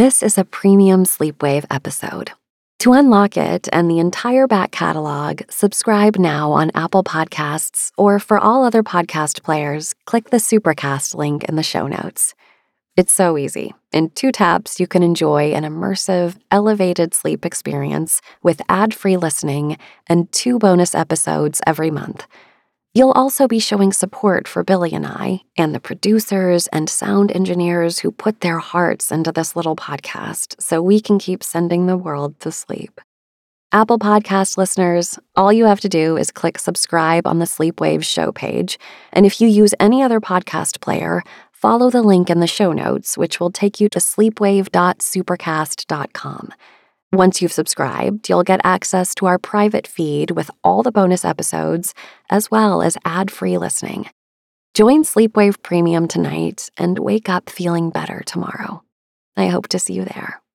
This is a premium Sleepwave episode. To unlock it and the entire back catalog, subscribe now on Apple Podcasts, or for all other podcast players, click the Supercast link in the show notes. It's so easy. In two taps, you can enjoy an immersive, elevated sleep experience with ad free listening and two bonus episodes every month. You'll also be showing support for Billy and I, and the producers and sound engineers who put their hearts into this little podcast so we can keep sending the world to sleep. Apple Podcast listeners, all you have to do is click subscribe on the Sleepwave show page. And if you use any other podcast player, follow the link in the show notes, which will take you to sleepwave.supercast.com. Once you've subscribed, you'll get access to our private feed with all the bonus episodes, as well as ad free listening. Join Sleepwave Premium tonight and wake up feeling better tomorrow. I hope to see you there.